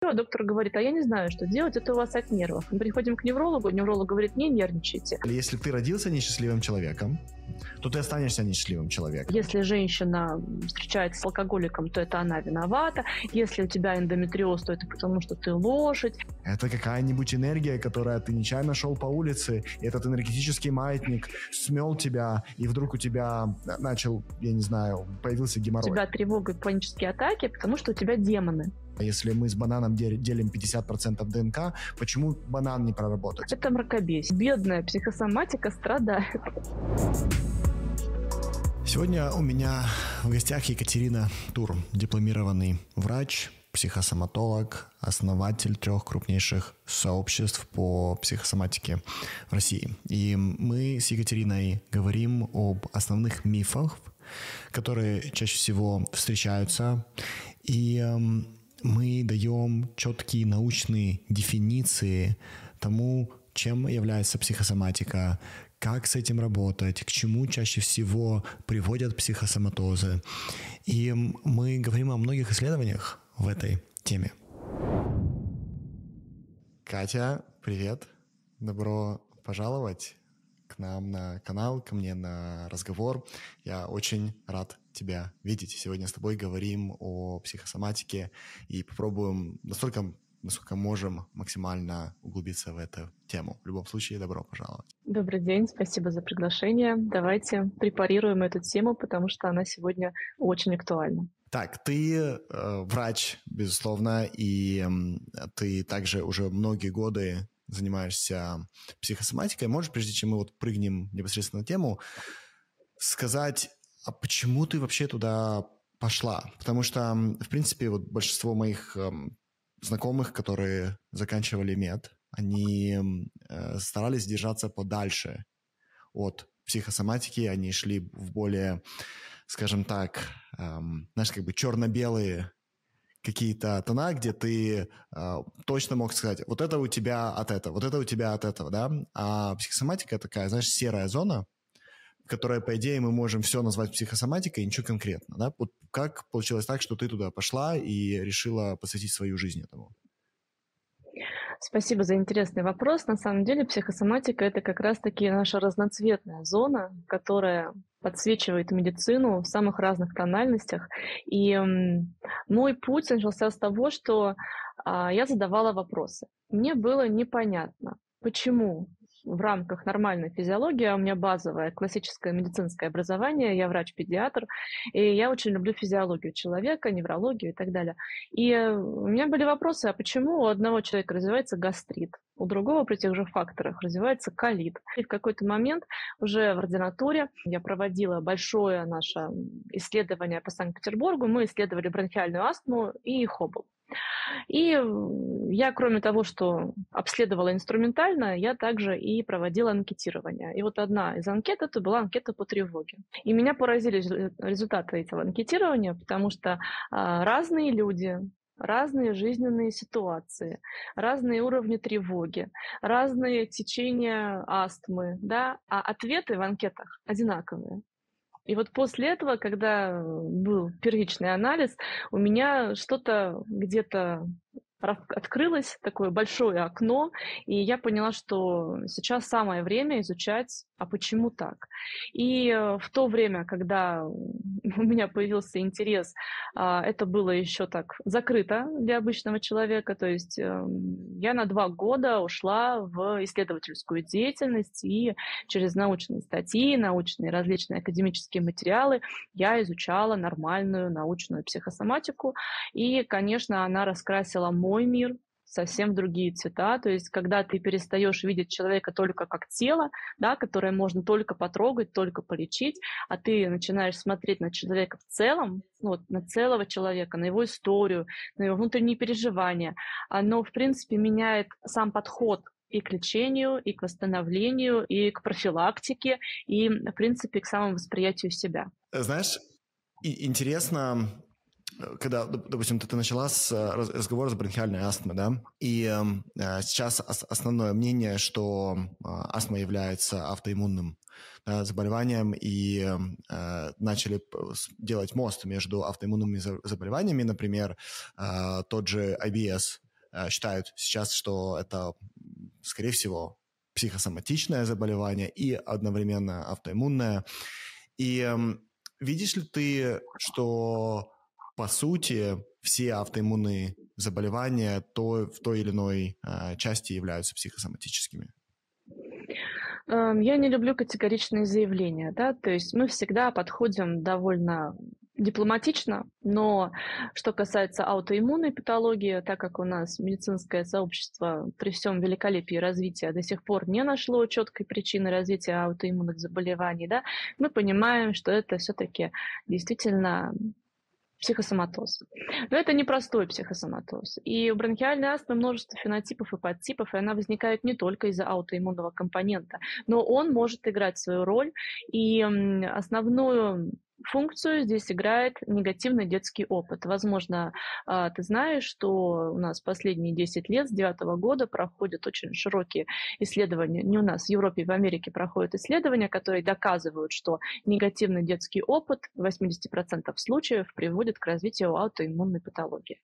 Доктор говорит, а я не знаю, что делать, это у вас от нервов. Мы приходим к неврологу, невролог говорит, не нервничайте. Если ты родился несчастливым человеком, то ты останешься несчастливым человеком. Если женщина встречается с алкоголиком, то это она виновата. Если у тебя эндометриоз, то это потому, что ты лошадь. Это какая-нибудь энергия, которая ты нечаянно шел по улице, и этот энергетический маятник смел тебя, и вдруг у тебя начал, я не знаю, появился геморрой. У тебя тревога и панические атаки, потому что у тебя демоны. Если мы с бананом делим 50% ДНК, почему банан не проработать? Это мракобесие. Бедная психосоматика страдает. Сегодня у меня в гостях Екатерина Тур, дипломированный врач, психосоматолог, основатель трех крупнейших сообществ по психосоматике в России. И мы с Екатериной говорим об основных мифах, которые чаще всего встречаются, и эм, мы даем четкие научные дефиниции тому, чем является психосоматика, как с этим работать, к чему чаще всего приводят психосоматозы. И мы говорим о многих исследованиях в этой теме. Катя, привет. Добро пожаловать нам на канал, ко мне на разговор. Я очень рад тебя видеть. Сегодня с тобой говорим о психосоматике и попробуем настолько насколько можем максимально углубиться в эту тему. В любом случае, добро пожаловать. Добрый день, спасибо за приглашение. Давайте препарируем эту тему, потому что она сегодня очень актуальна. Так, ты э, врач, безусловно, и э, ты также уже многие годы занимаешься психосоматикой. Можешь, прежде чем мы вот прыгнем непосредственно на тему, сказать, а почему ты вообще туда пошла? Потому что, в принципе, вот большинство моих эм, знакомых, которые заканчивали мед, они э, старались держаться подальше от психосоматики, они шли в более, скажем так, эм, знаешь, как бы черно-белые какие-то тона, где ты э, точно мог сказать, вот это у тебя от этого, вот это у тебя от этого, да, а психосоматика такая, знаешь, серая зона, которая, по идее, мы можем все назвать психосоматикой, ничего конкретно, да? Вот как получилось так, что ты туда пошла и решила посвятить свою жизнь этому? Спасибо за интересный вопрос. На самом деле психосоматика – это как раз-таки наша разноцветная зона, которая подсвечивает медицину в самых разных тональностях. И мой путь начался с того, что а, я задавала вопросы. Мне было непонятно, почему в рамках нормальной физиологии, а у меня базовое классическое медицинское образование, я врач-педиатр, и я очень люблю физиологию человека, неврологию и так далее. И у меня были вопросы, а почему у одного человека развивается гастрит, у другого при тех же факторах развивается колит. И в какой-то момент уже в ординатуре я проводила большое наше исследование по Санкт-Петербургу, мы исследовали бронхиальную астму и хобл. И я, кроме того, что обследовала инструментально, я также и проводила анкетирование. И вот одна из анкет это была анкета по тревоге. И меня поразили результаты этого анкетирования, потому что а, разные люди, разные жизненные ситуации, разные уровни тревоги, разные течения астмы, да, а ответы в анкетах одинаковые. И вот после этого, когда был первичный анализ, у меня что-то где-то открылось такое большое окно, и я поняла, что сейчас самое время изучать, а почему так. И э, в то время, когда у меня появился интерес, а, это было еще так закрыто для обычного человека, то есть эм, я на два года ушла в исследовательскую деятельность, и через научные статьи, научные различные академические материалы я изучала нормальную научную психосоматику, и, конечно, она раскрасила мой мир, совсем другие цвета. То есть, когда ты перестаешь видеть человека только как тело, да, которое можно только потрогать, только полечить, а ты начинаешь смотреть на человека в целом, ну, вот, на целого человека, на его историю, на его внутренние переживания, оно, в принципе, меняет сам подход и к лечению, и к восстановлению, и к профилактике, и, в принципе, к самому восприятию себя. Знаешь, интересно, когда, допустим, ты, ты начала с э, разговора с бронхиальной астмой, да, и эм, э, сейчас основное мнение, что э, астма является автоиммунным да, заболеванием, и э, начали делать мост между автоиммунными заболеваниями, например, э, тот же IBS, считают сейчас, что это, скорее всего, психосоматичное заболевание и одновременно автоиммунное. И эм, видишь ли ты, что по сути все автоиммунные заболевания то, в той или иной э, части являются психосоматическими? Эм, я не люблю категоричные заявления, да, то есть мы всегда подходим довольно дипломатично, но что касается аутоиммунной патологии, так как у нас медицинское сообщество при всем великолепии развития до сих пор не нашло четкой причины развития аутоиммунных заболеваний, да, мы понимаем, что это все-таки действительно психосоматоз. Но это не простой психосоматоз. И у бронхиальной астмы множество фенотипов и подтипов, и она возникает не только из-за аутоиммунного компонента, но он может играть свою роль. И основную функцию здесь играет негативный детский опыт. Возможно, а, ты знаешь, что у нас последние 10 лет, с 2009 года, проходят очень широкие исследования. Не у нас, в Европе и в Америке проходят исследования, которые доказывают, что негативный детский опыт в 80% случаев приводит к развитию аутоиммунной патологии.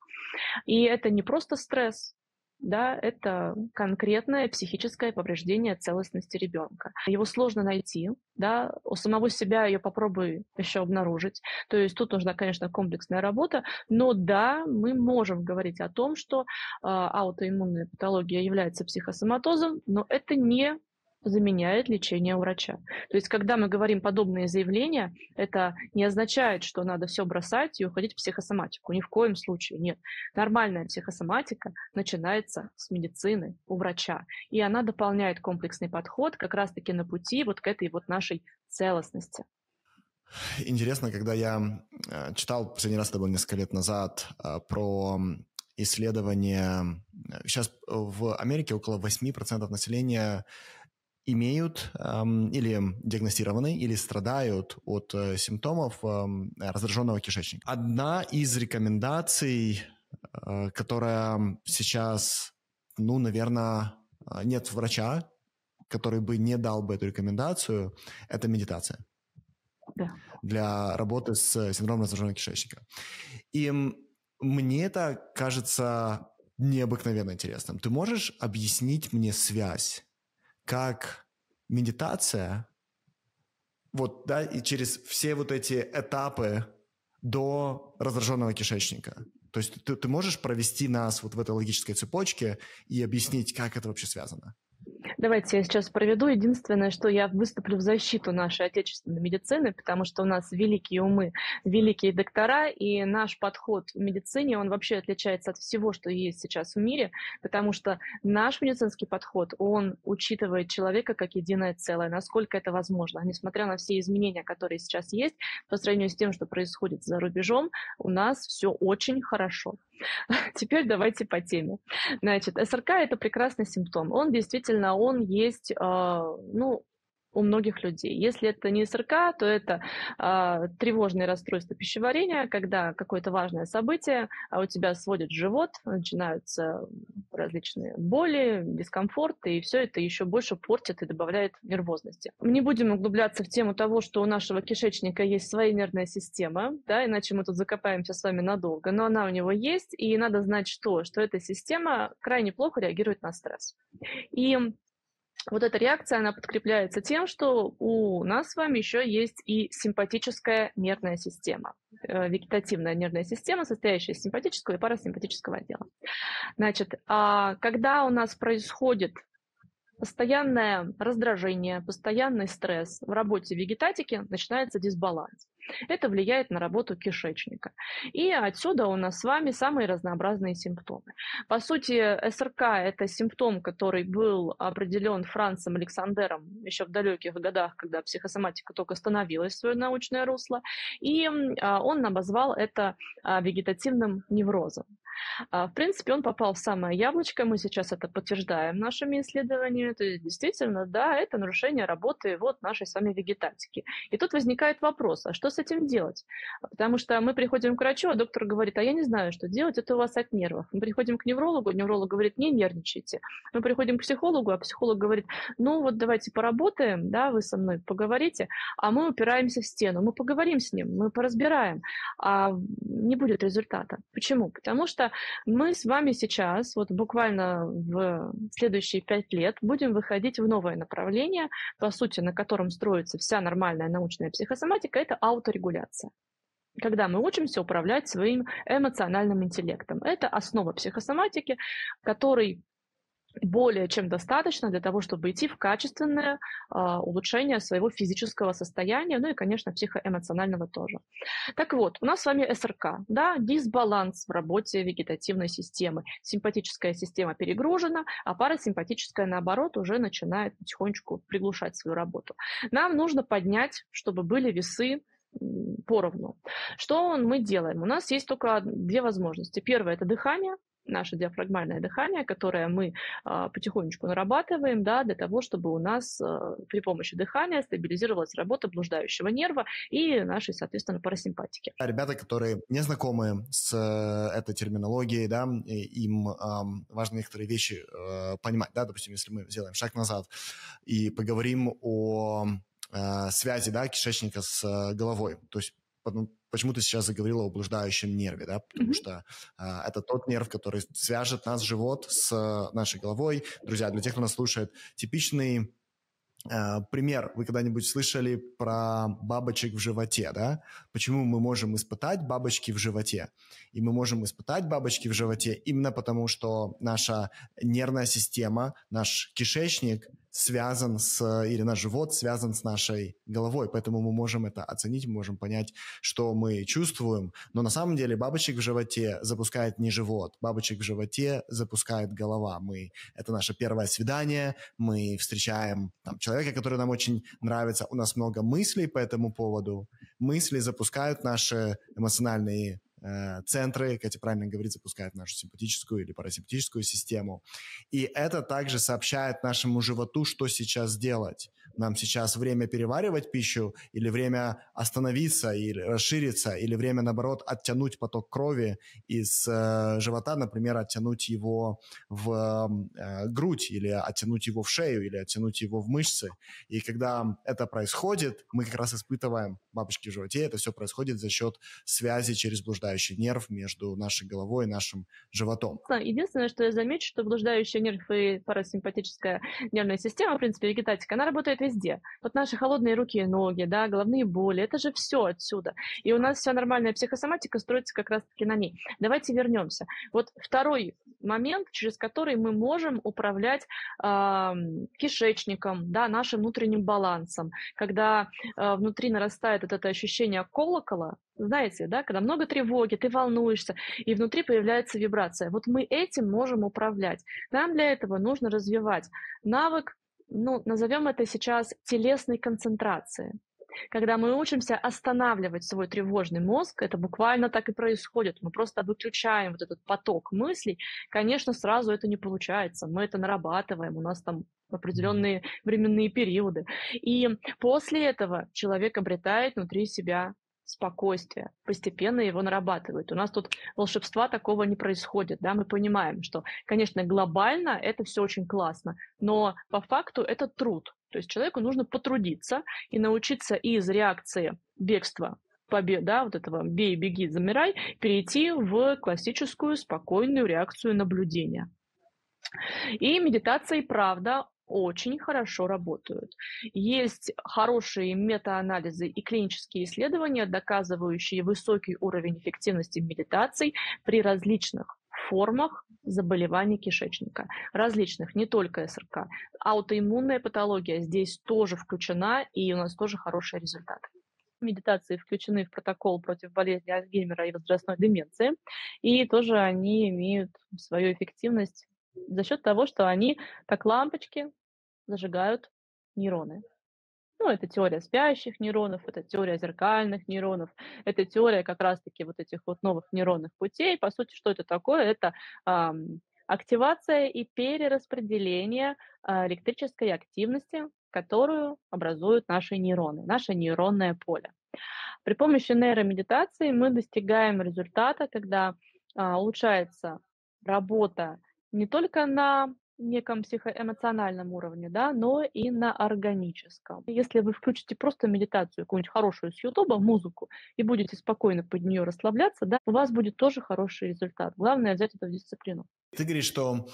И это не просто стресс, да, это конкретное психическое повреждение целостности ребенка. Его сложно найти, да, у самого себя ее попробуй еще обнаружить. То есть тут нужна, конечно, комплексная работа, но да, мы можем говорить о том, что э, аутоиммунная патология является психосоматозом, но это не заменяет лечение врача. То есть, когда мы говорим подобные заявления, это не означает, что надо все бросать и уходить в психосоматику. Ни в коем случае нет. Нормальная психосоматика начинается с медицины у врача, и она дополняет комплексный подход как раз-таки на пути вот к этой вот нашей целостности. Интересно, когда я э, читал последний раз, это было несколько лет назад, э, про исследование. Сейчас в Америке около 8% населения имеют эм, или диагностированы, или страдают от э, симптомов эм, раздраженного кишечника. Одна из рекомендаций, э, которая сейчас, ну, наверное, э, нет врача, который бы не дал бы эту рекомендацию, это медитация. Да. Для работы с синдромом раздраженного кишечника. И мне это кажется необыкновенно интересным. Ты можешь объяснить мне связь как медитация, вот, да, и через все вот эти этапы до раздраженного кишечника. То есть ты, ты можешь провести нас вот в этой логической цепочке и объяснить, как это вообще связано? Давайте я сейчас проведу. Единственное, что я выступлю в защиту нашей отечественной медицины, потому что у нас великие умы, великие доктора, и наш подход в медицине, он вообще отличается от всего, что есть сейчас в мире, потому что наш медицинский подход, он учитывает человека как единое целое, насколько это возможно. Несмотря на все изменения, которые сейчас есть, по сравнению с тем, что происходит за рубежом, у нас все очень хорошо. Теперь давайте по теме. Значит, СРК – это прекрасный симптом. Он действительно, он есть, а, ну, у многих людей. Если это не СРК, то это э, тревожное расстройство пищеварения, когда какое-то важное событие, а у тебя сводит живот, начинаются различные боли, дискомфорт, и все это еще больше портит и добавляет нервозности. Мы не будем углубляться в тему того, что у нашего кишечника есть своя нервная система, да, иначе мы тут закопаемся с вами надолго, но она у него есть, и надо знать что, что эта система крайне плохо реагирует на стресс. И вот эта реакция, она подкрепляется тем, что у нас с вами еще есть и симпатическая нервная система, э, вегетативная нервная система, состоящая из симпатического и парасимпатического отдела. Значит, а когда у нас происходит постоянное раздражение, постоянный стресс в работе вегетатики, начинается дисбаланс. Это влияет на работу кишечника. И отсюда у нас с вами самые разнообразные симптомы. По сути, СРК – это симптом, который был определен Францем Александером еще в далеких годах, когда психосоматика только становилась в свое научное русло. И а, он обозвал это а, вегетативным неврозом. А, в принципе, он попал в самое яблочко, мы сейчас это подтверждаем нашими исследованиями, то есть действительно, да, это нарушение работы вот нашей с вами вегетатики. И тут возникает вопрос, а что с этим делать? Потому что мы приходим к врачу, а доктор говорит, а я не знаю, что делать, это у вас от нервов. Мы приходим к неврологу, невролог говорит, не нервничайте. Мы приходим к психологу, а психолог говорит, ну вот давайте поработаем, да, вы со мной поговорите, а мы упираемся в стену, мы поговорим с ним, мы поразбираем, а не будет результата. Почему? Потому что мы с вами сейчас, вот буквально в следующие пять лет, будем выходить в новое направление, по сути, на котором строится вся нормальная научная психосоматика, это ауторегуляция когда мы учимся управлять своим эмоциональным интеллектом. Это основа психосоматики, который более чем достаточно для того, чтобы идти в качественное э, улучшение своего физического состояния, ну и, конечно, психоэмоционального тоже. Так вот, у нас с вами СРК, да, дисбаланс в работе вегетативной системы. Симпатическая система перегружена, а парасимпатическая, наоборот, уже начинает потихонечку приглушать свою работу. Нам нужно поднять, чтобы были весы поровну. Что мы делаем? У нас есть только две возможности. Первое – это дыхание, наше диафрагмальное дыхание, которое мы э, потихонечку нарабатываем, да, для того, чтобы у нас э, при помощи дыхания стабилизировалась работа блуждающего нерва и нашей, соответственно, парасимпатики. Ребята, которые не знакомы с э, этой терминологией, да, им э, важно некоторые вещи э, понимать, да, допустим, если мы сделаем шаг назад и поговорим о э, связи, да, кишечника с э, головой, то есть почему ты сейчас заговорила о блуждающем нерве, да, потому mm-hmm. что э, это тот нерв, который свяжет наш живот с э, нашей головой. Друзья, для тех, кто нас слушает, типичный э, пример. Вы когда-нибудь слышали про бабочек в животе, да? Почему мы можем испытать бабочки в животе? И мы можем испытать бабочки в животе именно потому, что наша нервная система, наш кишечник связан с, или наш живот связан с нашей головой, поэтому мы можем это оценить, мы можем понять, что мы чувствуем, но на самом деле бабочек в животе запускает не живот, бабочек в животе запускает голова. Мы, это наше первое свидание, мы встречаем там, человека, который нам очень нравится, у нас много мыслей по этому поводу, мысли запускают наши эмоциональные центры, Катя правильно говорит, запускают нашу симпатическую или парасимпатическую систему. И это также сообщает нашему животу, что сейчас делать. Нам сейчас время переваривать пищу или время остановиться или расшириться, или время, наоборот, оттянуть поток крови из э, живота, например, оттянуть его в э, грудь или оттянуть его в шею или оттянуть его в мышцы. И когда это происходит, мы как раз испытываем бабочки в животе. Это все происходит за счет связи через блуждающий нерв между нашей головой и нашим животом. Единственное, что я замечу, что блуждающий нерв и парасимпатическая нервная система, в принципе, вегетатика, она работает везде. Вот наши холодные руки и ноги, да, головные боли, это же все отсюда. И у нас вся нормальная психосоматика строится как раз-таки на ней. Давайте вернемся. Вот второй момент, через который мы можем управлять э, кишечником, да, нашим внутренним балансом, когда э, внутри нарастает вот это ощущение колокола, знаете, да, когда много тревоги, ты волнуешься, и внутри появляется вибрация. Вот мы этим можем управлять. Нам для этого нужно развивать навык, ну, назовем это сейчас телесной концентрации. Когда мы учимся останавливать свой тревожный мозг, это буквально так и происходит. Мы просто выключаем вот этот поток мыслей. Конечно, сразу это не получается. Мы это нарабатываем. У нас там определенные временные периоды. И после этого человек обретает внутри себя спокойствие, постепенно его нарабатывает. У нас тут волшебства такого не происходит, да, мы понимаем, что, конечно, глобально это все очень классно, но по факту это труд. То есть человеку нужно потрудиться и научиться из реакции бегства побед, да, вот этого бей, беги, замирай, перейти в классическую спокойную реакцию наблюдения. И медитация и правда очень хорошо работают. Есть хорошие метаанализы и клинические исследования, доказывающие высокий уровень эффективности медитаций при различных формах заболеваний кишечника. Различных, не только СРК. Аутоиммунная патология здесь тоже включена, и у нас тоже хорошие результаты. Медитации включены в протокол против болезни Альцгеймера и возрастной деменции, и тоже они имеют свою эффективность за счет того, что они, как лампочки, зажигают нейроны. Ну, это теория спящих нейронов, это теория зеркальных нейронов, это теория как раз-таки вот этих вот новых нейронных путей. По сути, что это такое? Это эм, активация и перераспределение э, электрической активности, которую образуют наши нейроны, наше нейронное поле. При помощи нейромедитации мы достигаем результата, когда э, улучшается работа не только на неком психоэмоциональном уровне, да, но и на органическом. Если вы включите просто медитацию, какую-нибудь хорошую с Ютуба, музыку, и будете спокойно под нее расслабляться, да, у вас будет тоже хороший результат. Главное взять это в дисциплину. Ты говоришь, что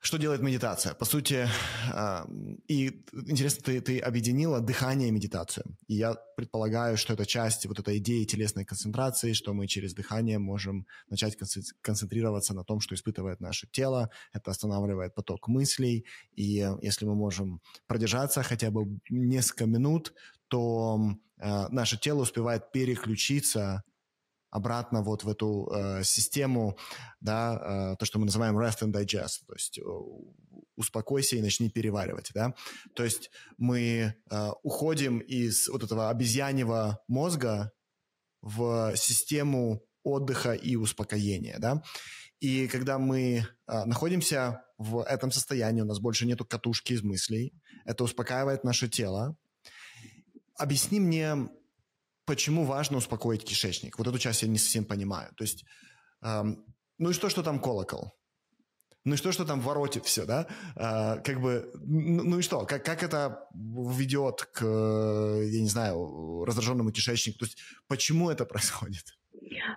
что делает медитация? По сути, а, и интересно, ты, ты объединила дыхание и медитацию. И я предполагаю, что это часть вот этой идеи телесной концентрации, что мы через дыхание можем начать концентрироваться на том, что испытывает наше тело. Это останавливает поток мыслей. И если мы можем продержаться хотя бы несколько минут, то э, наше тело успевает переключиться обратно вот в эту э, систему, да, э, то, что мы называем rest and digest, то есть э, успокойся и начни переваривать, да. То есть мы э, уходим из вот этого обезьяньего мозга в систему отдыха и успокоения, да. И когда мы э, находимся в этом состоянии, у нас больше нету катушки из мыслей, это успокаивает наше тело. Объясни мне, почему важно успокоить кишечник? Вот эту часть я не совсем понимаю. То есть, эм, ну и что, что там колокол? Ну и что, что там воротит все, да? А, как бы, ну, ну и что? Как, как это ведет к, я не знаю, раздраженному кишечнику? То есть почему это происходит?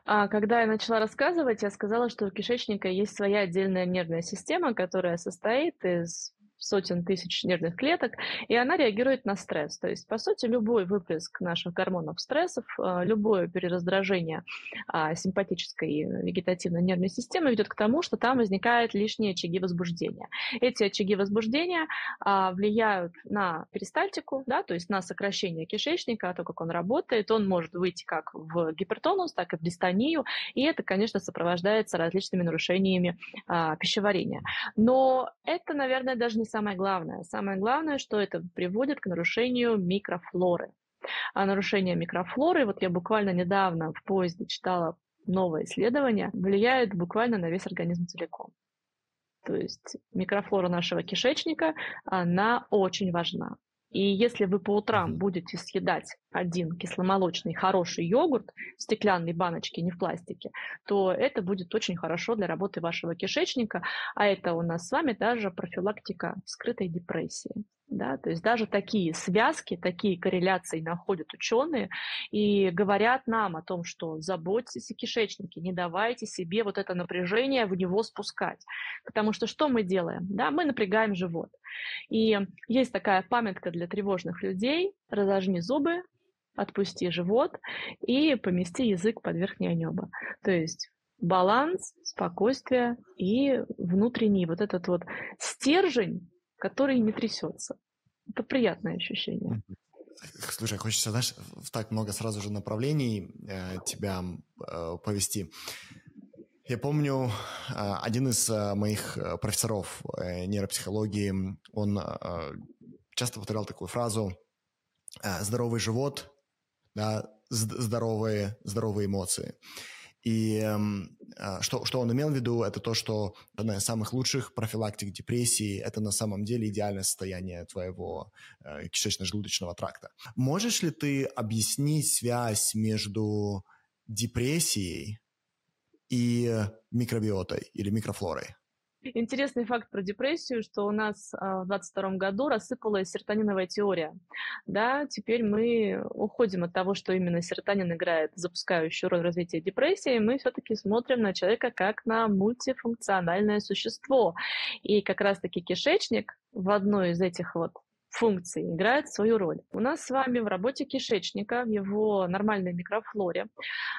А, когда я начала рассказывать, я сказала, что у кишечника есть своя отдельная нервная система, которая состоит из сотен тысяч нервных клеток, и она реагирует на стресс. То есть, по сути, любой выплеск наших гормонов стрессов, а, любое перераздражение а, симпатической и вегетативной нервной системы ведет к тому, что там возникают лишние очаги возбуждения. Эти очаги возбуждения а, влияют на перистальтику, да, то есть на сокращение кишечника, то, как он работает. Он может выйти как в гипертонус, так и в дистонию, и это, конечно, сопровождается различными нарушениями пищеварения. Но это, наверное, даже не самое главное. Самое главное, что это приводит к нарушению микрофлоры. А нарушение микрофлоры, вот я буквально недавно в поезде читала новое исследование, влияет буквально на весь организм целиком. То есть микрофлора нашего кишечника, она очень важна. И если вы по утрам будете съедать один кисломолочный хороший йогурт в стеклянной баночке, не в пластике, то это будет очень хорошо для работы вашего кишечника, а это у нас с вами даже профилактика скрытой депрессии. Да, то есть даже такие связки, такие корреляции находят ученые и говорят нам о том, что заботьтесь о кишечнике, не давайте себе вот это напряжение в него спускать. Потому что что мы делаем? Да, мы напрягаем живот. И есть такая памятка для тревожных людей. Разожми зубы, отпусти живот и помести язык под верхнее небо. То есть баланс, спокойствие и внутренний вот этот вот стержень, который не трясется. Это приятное ощущение. Слушай, хочется, знаешь, в так много сразу же направлений э, тебя э, повести. Я помню, э, один из э, моих э, профессоров нейропсихологии, он часто повторял такую фразу «здоровый живот, да, здоровые, здоровые эмоции». И а, что, что он имел в виду, это то, что одна из самых лучших профилактик депрессии – это на самом деле идеальное состояние твоего э, кишечно-желудочного тракта. Можешь ли ты объяснить связь между депрессией и микробиотой или микрофлорой? Интересный факт про депрессию, что у нас а, в 22 году рассыпалась серотониновая теория. Да, теперь мы уходим от того, что именно серотонин играет запускающую роль развития депрессии, мы все-таки смотрим на человека как на мультифункциональное существо. И как раз-таки кишечник в одной из этих вот функции играет свою роль. У нас с вами в работе кишечника, в его нормальной микрофлоре,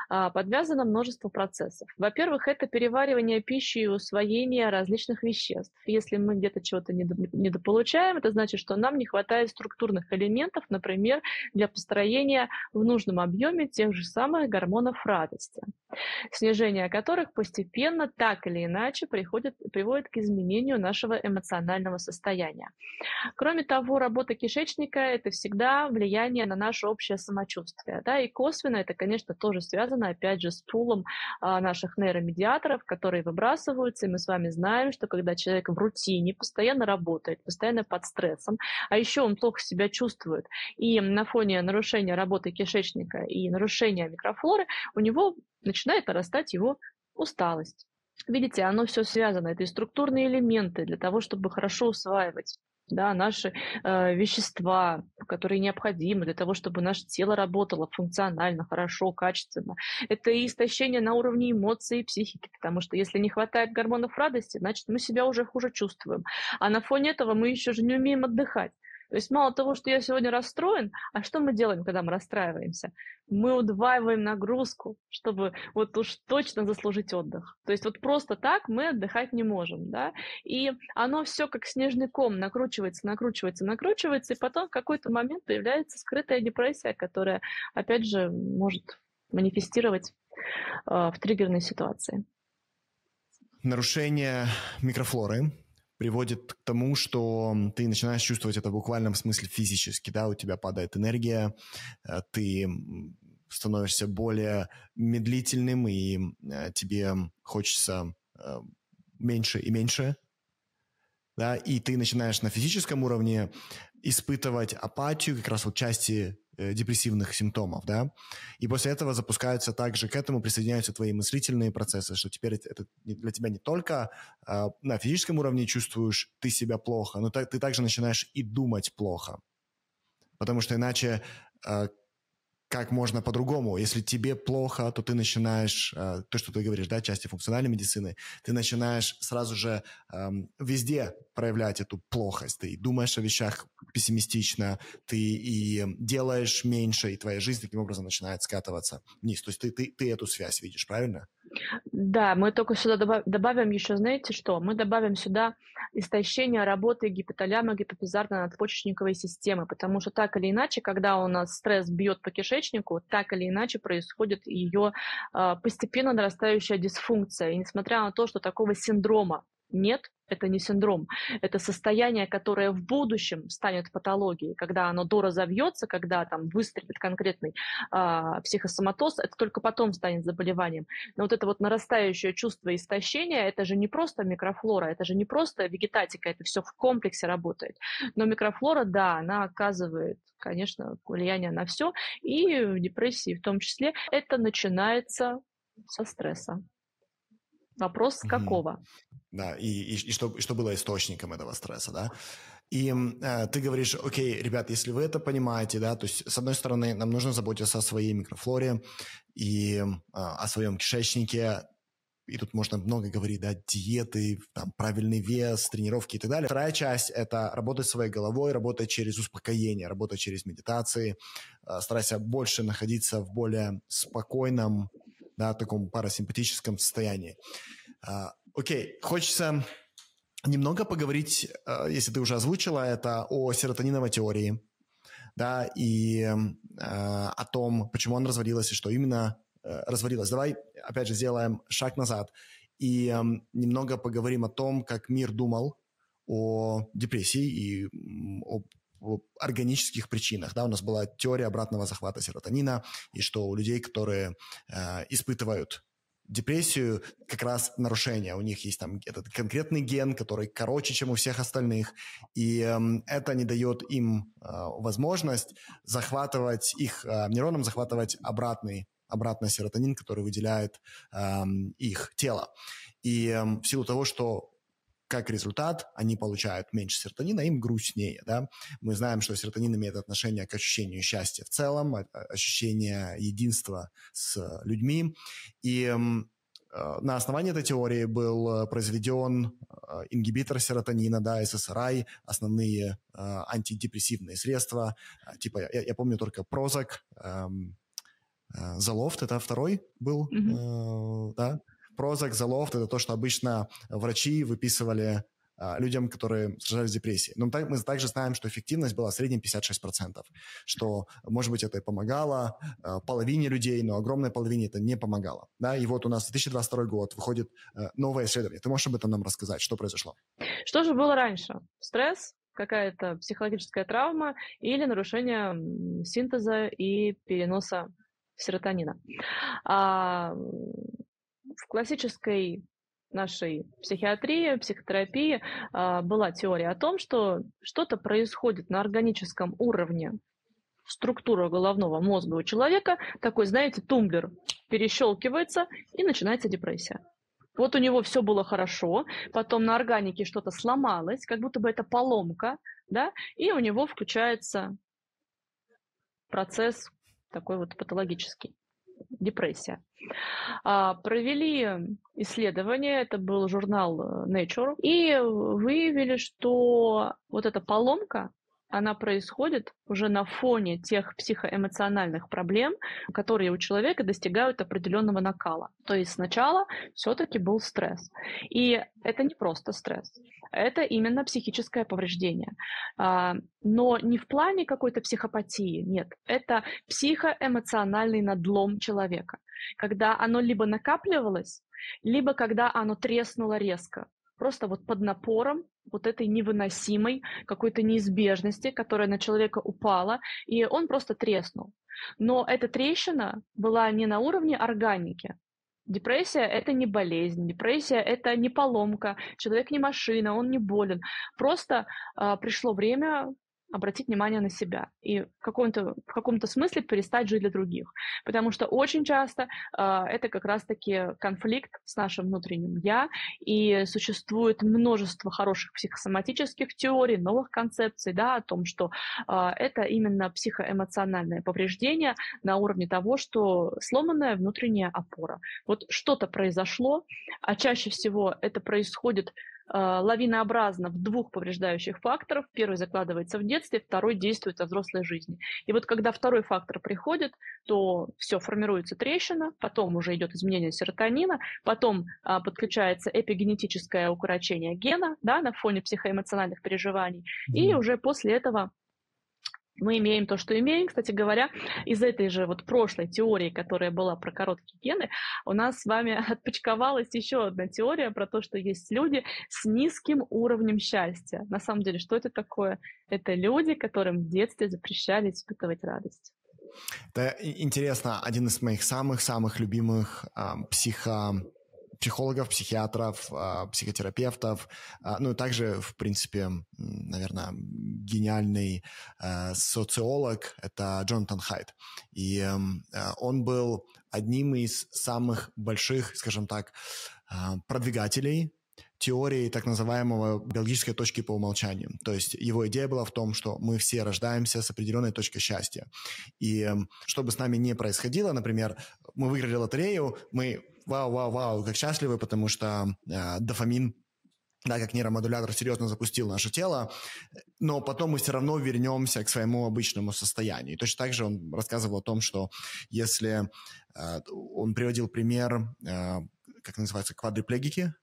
а, подвязано множество процессов. Во-первых, это переваривание пищи и усвоение различных веществ. Если мы где-то чего-то недополучаем, это значит, что нам не хватает структурных элементов, например, для построения в нужном объеме тех же самых гормонов радости, снижение которых постепенно так или иначе приходит, приводит к изменению нашего эмоционального состояния. Кроме того, работа кишечника – это всегда влияние на наше общее самочувствие. Да? И косвенно это, конечно, тоже связано, опять же, с пулом а, наших нейромедиаторов, которые выбрасываются. И мы с вами знаем, что когда человек в рутине постоянно работает, постоянно под стрессом, а еще он плохо себя чувствует, и на фоне нарушения работы кишечника и нарушения микрофлоры у него начинает нарастать его усталость Видите, оно все связано. Это и структурные элементы для того, чтобы хорошо усваивать да, наши э, вещества, которые необходимы для того, чтобы наше тело работало функционально, хорошо, качественно. Это и истощение на уровне эмоций и психики, потому что если не хватает гормонов радости, значит, мы себя уже хуже чувствуем. А на фоне этого мы еще же не умеем отдыхать. То есть мало того, что я сегодня расстроен, а что мы делаем, когда мы расстраиваемся? Мы удваиваем нагрузку, чтобы вот уж точно заслужить отдых. То есть вот просто так мы отдыхать не можем, да? И оно все как снежный ком накручивается, накручивается, накручивается, и потом в какой-то момент появляется скрытая депрессия, которая, опять же, может манифестировать э, в триггерной ситуации. Нарушение микрофлоры приводит к тому, что ты начинаешь чувствовать это в буквальном смысле физически, да, у тебя падает энергия, э, ты становишься более медлительным, и э, тебе хочется э, меньше и меньше, да, и ты начинаешь на физическом уровне испытывать апатию, как раз вот части депрессивных симптомов, да, и после этого запускаются также к этому присоединяются твои мыслительные процессы, что теперь это для тебя не только э, на физическом уровне чувствуешь ты себя плохо, но ты также начинаешь и думать плохо, потому что иначе э, как можно по-другому. Если тебе плохо, то ты начинаешь, э, то, что ты говоришь, да, части функциональной медицины, ты начинаешь сразу же э, везде проявлять эту плохость. Ты думаешь о вещах пессимистично, ты и делаешь меньше, и твоя жизнь таким образом начинает скатываться вниз. То есть ты, ты, ты эту связь видишь, правильно? Да, мы только сюда добавим еще, знаете что? Мы добавим сюда истощение работы гипоталяма гипофизарно-надпочечниковой системы, потому что так или иначе, когда у нас стресс бьет по кишечнику, так или иначе происходит ее а, постепенно нарастающая дисфункция. И несмотря на то, что такого синдрома нет, это не синдром. Это состояние, которое в будущем станет патологией, когда оно доразовьется, когда там выстрелит конкретный э, психосоматоз, это только потом станет заболеванием. Но вот это вот нарастающее чувство истощения, это же не просто микрофлора, это же не просто вегетатика, это все в комплексе работает. Но микрофлора, да, она оказывает, конечно, влияние на все, и в депрессии в том числе. Это начинается со стресса. Вопрос с какого? Да, и, и, и, что, и что было источником этого стресса, да? И э, ты говоришь, окей, ребят, если вы это понимаете, да, то есть, с одной стороны, нам нужно заботиться о своей микрофлоре и э, о своем кишечнике, и тут можно много говорить, да, диеты, там, правильный вес, тренировки и так далее. Вторая часть – это работать своей головой, работать через успокоение, работать через медитации, э, старайся больше находиться в более спокойном, да, таком парасимпатическом состоянии. А, окей, хочется немного поговорить, а, если ты уже озвучила это, о серотониновой теории, да, и а, о том, почему она развалилась и что именно а, развалилась. Давай, опять же, сделаем шаг назад и а, немного поговорим о том, как мир думал о депрессии и о органических причинах. Да, у нас была теория обратного захвата серотонина, и что у людей, которые э, испытывают депрессию, как раз нарушение. У них есть там этот конкретный ген, который короче, чем у всех остальных, и э, это не дает им э, возможность захватывать их э, нейронам, захватывать обратный обратно серотонин, который выделяет э, их тело. И э, в силу того, что как результат они получают меньше серотонина, им грустнее. Да? Мы знаем, что серотонин имеет отношение к ощущению счастья в целом, ощущение единства с людьми. И э, на основании этой теории был произведен э, ингибитор серотонина, да, SSRI, основные э, антидепрессивные средства, типа, я, я помню только Прозак, эм, Залофт, это второй был, mm-hmm. да, Прозак, Залофт – это то, что обычно врачи выписывали а, людям, которые страдали депрессией. Но мы также знаем, что эффективность была в среднем 56%, что, может быть, это и помогало а, половине людей, но огромной половине это не помогало. Да? И вот у нас 2022 год выходит а, новое исследование. Ты можешь об этом нам рассказать? Что произошло? Что же было раньше? Стресс, какая-то психологическая травма или нарушение синтеза и переноса серотонина. А, в классической нашей психиатрии, психотерапии а, была теория о том, что что-то происходит на органическом уровне структура головного мозга у человека, такой, знаете, тумблер перещелкивается и начинается депрессия. Вот у него все было хорошо, потом на органике что-то сломалось, как будто бы это поломка, да, и у него включается процесс такой вот патологический, депрессия. А, провели исследование, это был журнал э, Nature, и выявили, что вот эта поломка, она происходит уже на фоне тех психоэмоциональных проблем, которые у человека достигают определенного накала. То есть сначала все-таки был стресс. И это не просто стресс, это именно психическое повреждение. А, но не в плане какой-то психопатии, нет, это психоэмоциональный надлом человека, когда оно либо накапливалось, либо когда оно треснуло резко просто вот под напором вот этой невыносимой какой-то неизбежности, которая на человека упала, и он просто треснул. Но эта трещина была не на уровне органики. Депрессия – это не болезнь, депрессия – это не поломка, человек не машина, он не болен. Просто э, пришло время обратить внимание на себя и в каком-то, в каком-то смысле перестать жить для других. Потому что очень часто э, это как раз-таки конфликт с нашим внутренним «я», и существует множество хороших психосоматических теорий, новых концепций да, о том, что э, это именно психоэмоциональное повреждение на уровне того, что сломанная внутренняя опора. Вот что-то произошло, а чаще всего это происходит лавинообразно в двух повреждающих факторов. Первый закладывается в детстве, второй действует во взрослой жизни. И вот когда второй фактор приходит, то все, формируется трещина, потом уже идет изменение серотонина, потом а, подключается эпигенетическое укорочение гена да, на фоне психоэмоциональных переживаний, mm-hmm. и уже после этого мы имеем то, что имеем. Кстати говоря, из этой же вот прошлой теории, которая была про короткие гены, у нас с вами отпочковалась еще одна теория про то, что есть люди с низким уровнем счастья. На самом деле, что это такое? Это люди, которым в детстве запрещали испытывать радость. Это интересно. Один из моих самых-самых любимых э, психо психологов, психиатров, а, психотерапевтов, а, ну и также, в принципе, наверное, гениальный а, социолог – это Джонатан Хайт. И он был одним из самых больших, скажем так, продвигателей теории так называемого биологической точки по умолчанию. То есть его идея была в том, что мы все рождаемся с определенной точкой счастья. И что бы с нами ни происходило, например, мы выиграли лотерею, мы вау, вау, вау, как счастливы, потому что э, дофамин да, как нейромодулятор серьезно запустил наше тело, но потом мы все равно вернемся к своему обычному состоянию. И точно так же он рассказывал о том, что если э, он приводил пример, э, как называется, квадриплегики,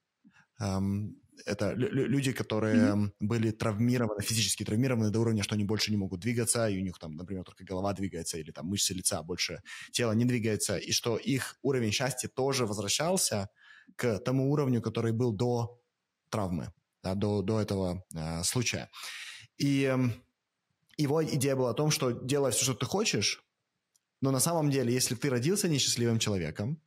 эм, это люди, которые mm-hmm. были травмированы, физически травмированы до уровня, что они больше не могут двигаться, и у них там, например, только голова двигается, или там мышцы лица, больше тело не двигается, и что их уровень счастья тоже возвращался к тому уровню, который был до травмы, да, до, до этого э, случая. И э, его идея была о том, что делай все, что ты хочешь, но на самом деле, если ты родился несчастливым человеком,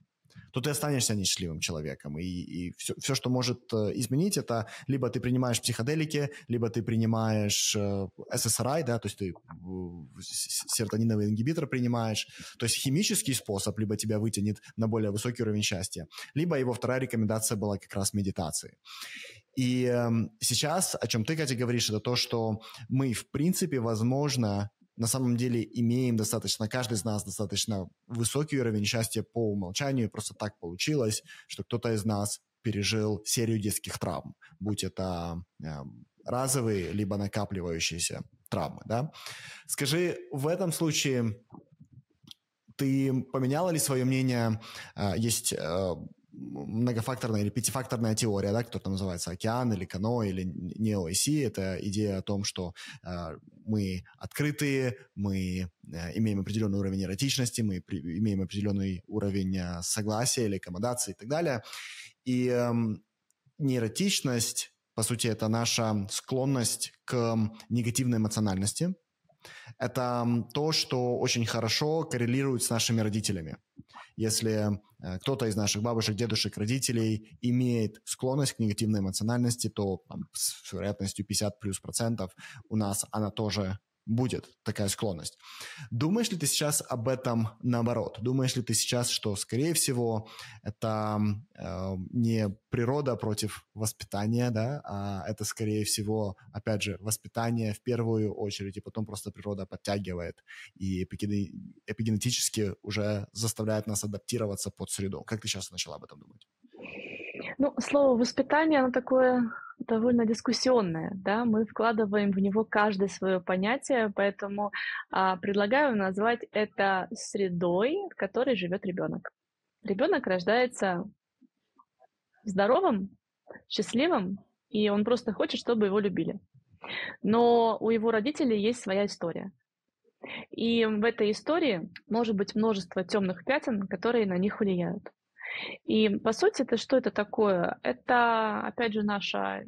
то ты останешься несчастливым человеком. И, и все, все, что может э, изменить, это либо ты принимаешь психоделики, либо ты принимаешь э, SSRI, да, то есть ты серотониновый ингибитор принимаешь. То есть химический способ либо тебя вытянет на более высокий уровень счастья, либо его вторая рекомендация была как раз медитации. И э, сейчас, о чем ты, Катя, говоришь, это то, что мы, в принципе, возможно, на самом деле имеем достаточно, каждый из нас достаточно высокий уровень счастья по умолчанию. Просто так получилось, что кто-то из нас пережил серию детских травм, будь это э, разовые, либо накапливающиеся травмы. Да? Скажи, в этом случае ты поменяла ли свое мнение? Э, есть э, многофакторная или пятифакторная теория, да, которая называется океан или кано или неоиси. Это идея о том, что э, мы открытые, мы э, имеем определенный уровень эротичности, мы при, имеем определенный уровень э, согласия или аккомодации и так далее. И э, неэротичность, по сути, это наша склонность к негативной эмоциональности. Это то, что очень хорошо коррелирует с нашими родителями. Если э, кто-то из наших бабушек, дедушек, родителей имеет склонность к негативной эмоциональности, то там, с вероятностью 50 плюс процентов у нас она тоже будет такая склонность. Думаешь ли ты сейчас об этом наоборот? Думаешь ли ты сейчас, что, скорее всего, это э, не природа против воспитания, да, а это, скорее всего, опять же, воспитание в первую очередь, и потом просто природа подтягивает и эпигенетически уже заставляет нас адаптироваться под среду? Как ты сейчас начала об этом думать? Ну, слово «воспитание», оно такое довольно дискуссионное, да, мы вкладываем в него каждое свое понятие, поэтому а, предлагаю назвать это средой, в которой живет ребенок. Ребенок рождается здоровым, счастливым, и он просто хочет, чтобы его любили. Но у его родителей есть своя история. И в этой истории может быть множество темных пятен, которые на них влияют. И по сути, это что это такое? Это, опять же, наша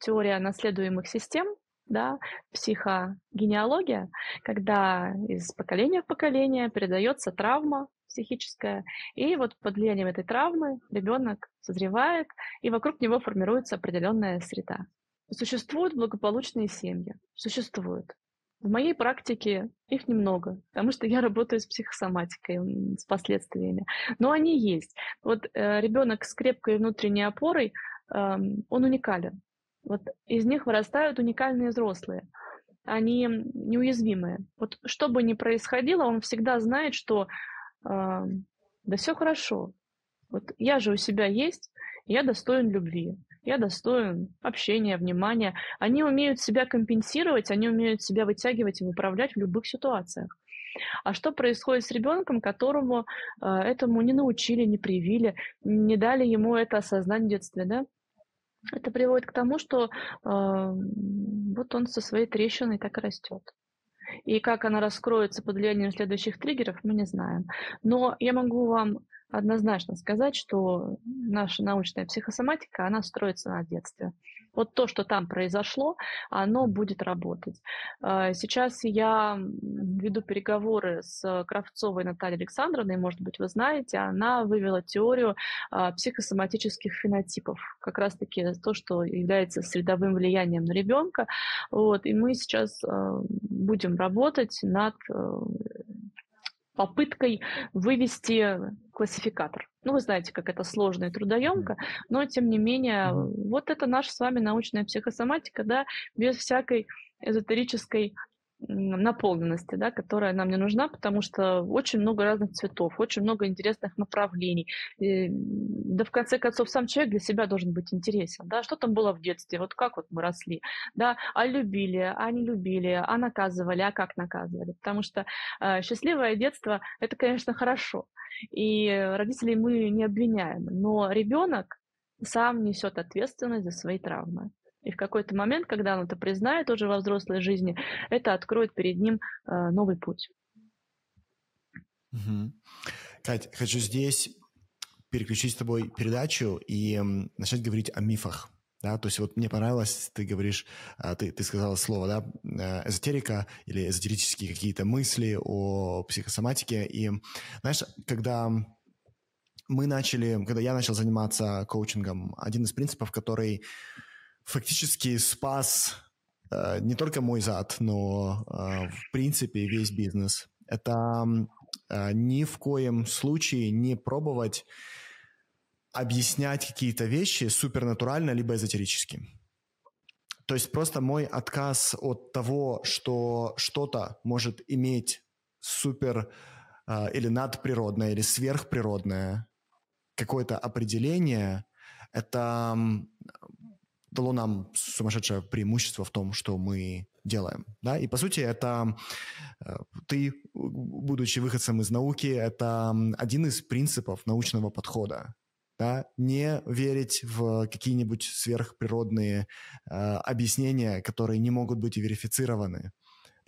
теория наследуемых систем, да, психогенеалогия, когда из поколения в поколение передается травма психическая, и вот под влиянием этой травмы ребенок созревает, и вокруг него формируется определенная среда. Существуют благополучные семьи, существуют. В моей практике их немного, потому что я работаю с психосоматикой, с последствиями. Но они есть. Вот э, ребенок с крепкой внутренней опорой, э, он уникален. Вот из них вырастают уникальные взрослые. Они неуязвимые. Вот что бы ни происходило, он всегда знает, что э, да все хорошо. Вот я же у себя есть, я достоин любви я достоин общения, внимания. Они умеют себя компенсировать, они умеют себя вытягивать и управлять в любых ситуациях. А что происходит с ребенком, которому э, этому не научили, не привили, не дали ему это осознать в детстве, да? Это приводит к тому, что э, вот он со своей трещиной так и растет. И как она раскроется под влиянием следующих триггеров, мы не знаем. Но я могу вам однозначно сказать, что наша научная психосоматика, она строится на детстве. Вот то, что там произошло, оно будет работать. А, сейчас я веду переговоры с Кравцовой Натальей Александровной, может быть, вы знаете, она вывела теорию а, психосоматических фенотипов, как раз-таки то, что является средовым влиянием на ребенка. Вот, и мы сейчас а, будем работать над попыткой вывести классификатор. Ну, вы знаете, как это сложно и трудоемко, но тем не менее, вот это наша с вами научная психосоматика, да, без всякой эзотерической наполненности, да, которая нам не нужна, потому что очень много разных цветов, очень много интересных направлений. И, да, в конце концов, сам человек для себя должен быть интересен. Да? Что там было в детстве, вот как вот мы росли, да? а любили, а не любили, а наказывали, а как наказывали. Потому что э, счастливое детство – это, конечно, хорошо. И родителей мы не обвиняем, но ребенок сам несет ответственность за свои травмы. И в какой-то момент, когда он это признает уже во взрослой жизни, это откроет перед ним э, новый путь. Угу. Кать, хочу здесь переключить с тобой передачу и начать говорить о мифах. Да, то есть вот мне понравилось, ты говоришь, а, ты, ты сказала слово, да, э, эзотерика или эзотерические какие-то мысли о психосоматике. И знаешь, когда мы начали, когда я начал заниматься коучингом, один из принципов, который фактически спас э, не только мой зад, но э, в принципе весь бизнес. Это э, ни в коем случае не пробовать объяснять какие-то вещи супернатурально либо эзотерически. То есть просто мой отказ от того, что что-то может иметь супер э, или надприродное или сверхприродное какое-то определение, это дало нам сумасшедшее преимущество в том, что мы делаем. Да? И, по сути, это э, ты, будучи выходцем из науки, это один из принципов научного подхода. Да? Не верить в какие-нибудь сверхприродные э, объяснения, которые не могут быть верифицированы.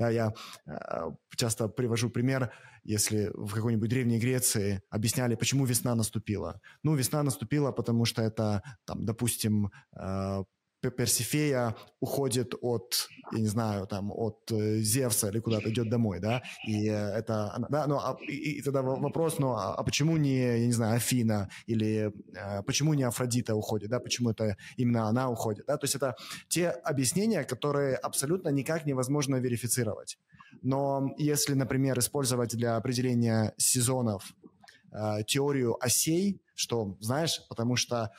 Да, я э, часто привожу пример, если в какой-нибудь Древней Греции объясняли, почему весна наступила. Ну, весна наступила, потому что это, там, допустим, э, Персифея уходит от, я не знаю, там, от э, Зевса или куда-то идет домой, да, и это, да, ну, а, и, и тогда вопрос, ну, а, а почему не, я не знаю, Афина или э, почему не Афродита уходит, да, почему это именно она уходит, да, то есть это те объяснения, которые абсолютно никак невозможно верифицировать. Но если, например, использовать для определения сезонов э, теорию осей, что, знаешь, потому что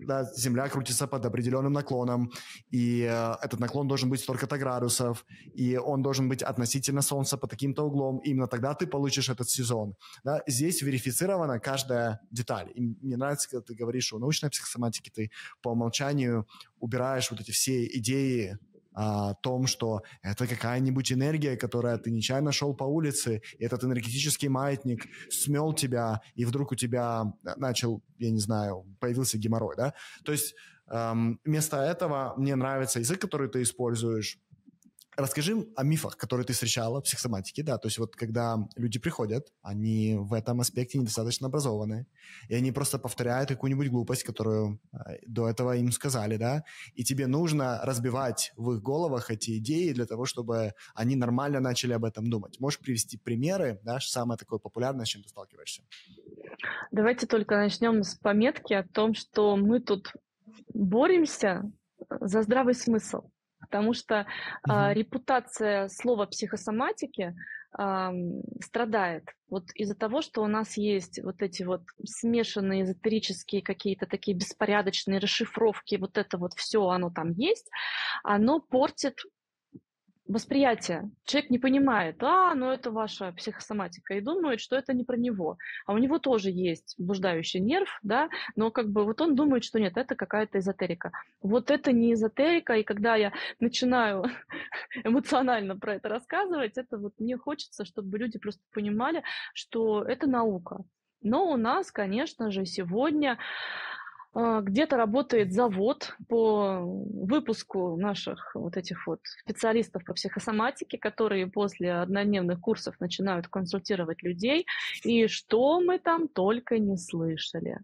да, Земля крутится под определенным наклоном, и э, этот наклон должен быть столько-то градусов, и он должен быть относительно Солнца по таким-то углом, и именно тогда ты получишь этот сезон. Да? Здесь верифицирована каждая деталь. И мне нравится, когда ты говоришь о научной психосоматике, ты по умолчанию убираешь вот эти все идеи о том, что это какая-нибудь энергия, которая ты нечаянно шел по улице, и этот энергетический маятник смел тебя, и вдруг у тебя начал, я не знаю, появился геморрой, да? То есть эм, вместо этого мне нравится язык, который ты используешь, Расскажи о мифах, которые ты встречала в психосоматике, да, то есть вот когда люди приходят, они в этом аспекте недостаточно образованы, и они просто повторяют какую-нибудь глупость, которую э, до этого им сказали, да, и тебе нужно разбивать в их головах эти идеи для того, чтобы они нормально начали об этом думать. Можешь привести примеры, да, самое такое популярное, с чем ты сталкиваешься? Давайте только начнем с пометки о том, что мы тут боремся за здравый смысл потому что угу. э, репутация слова психосоматики э, страдает. Вот из-за того, что у нас есть вот эти вот смешанные эзотерические какие-то такие беспорядочные расшифровки, вот это вот все, оно там есть, оно портит восприятие. Человек не понимает, а, ну это ваша психосоматика, и думает, что это не про него. А у него тоже есть блуждающий нерв, да, но как бы вот он думает, что нет, это какая-то эзотерика. Вот это не эзотерика, и когда я начинаю эмоционально про это рассказывать, это вот мне хочется, чтобы люди просто понимали, что это наука. Но у нас, конечно же, сегодня где-то работает завод по выпуску наших вот этих вот специалистов по психосоматике, которые после однодневных курсов начинают консультировать людей. И что мы там только не слышали.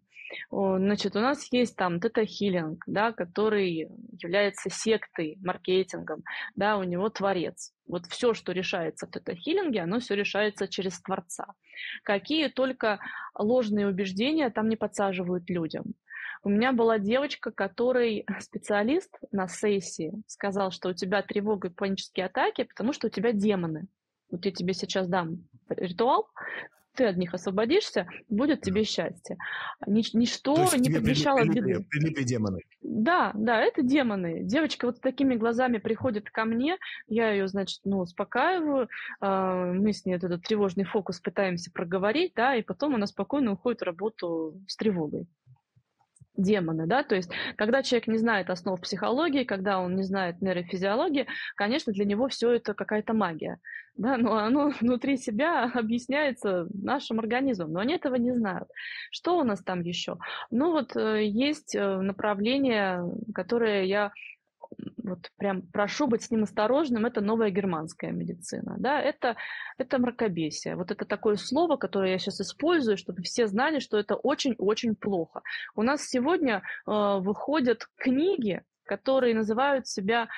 Значит, у нас есть там тета-хиллинг, да, который является сектой, маркетингом, да, у него творец. Вот все, что решается в тета-хиллинге, оно все решается через Творца. Какие только ложные убеждения там не подсаживают людям. У меня была девочка, которой специалист на сессии сказал, что у тебя тревога и панические атаки, потому что у тебя демоны. Вот я тебе сейчас дам ритуал, ты от них освободишься, будет тебе счастье. Нич- ничто не предвещало беды. Прилипли демоны. Да, да, это демоны. Девочка вот с такими глазами приходит ко мне, я ее, значит, ну, успокаиваю, э, мы с ней этот тревожный фокус пытаемся проговорить, да, и потом она спокойно уходит в работу с тревогой демоны, да, то есть когда человек не знает основ психологии, когда он не знает нейрофизиологии, конечно, для него все это какая-то магия, да, но оно внутри себя объясняется нашим организмом, но они этого не знают. Что у нас там еще? Ну вот э, есть э, направление, которое я вот прям прошу быть с ним осторожным, это новая германская медицина. Да? Это, это мракобесие. Вот это такое слово, которое я сейчас использую, чтобы все знали, что это очень-очень плохо. У нас сегодня э, выходят книги, которые называют себя